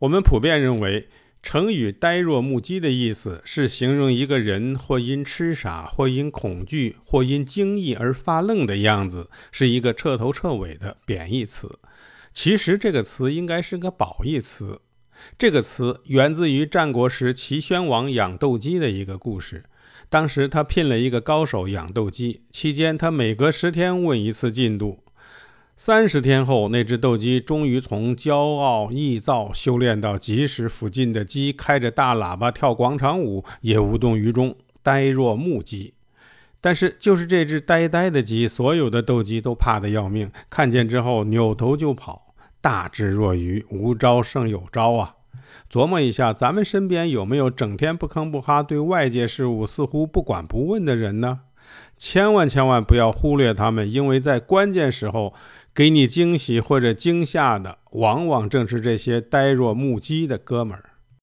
我们普遍认为，成语“呆若木鸡”的意思是形容一个人或因痴傻，或因恐惧，或因惊异而发愣的样子，是一个彻头彻尾的贬义词。其实，这个词应该是个褒义词。这个词源自于战国时齐宣王养斗鸡的一个故事。当时他聘了一个高手养斗鸡，期间他每隔十天问一次进度。三十天后，那只斗鸡终于从骄傲易躁修炼到，即使附近的鸡开着大喇叭跳广场舞，也无动于衷，呆若木鸡。但是，就是这只呆呆的鸡，所有的斗鸡都怕得要命，看见之后扭头就跑。大智若愚，无招胜有招啊！琢磨一下，咱们身边有没有整天不吭不哈，对外界事物似乎不管不问的人呢？千万千万不要忽略他们，因为在关键时候。给你惊喜或者惊吓的，往往正是这些呆若木鸡的哥们儿。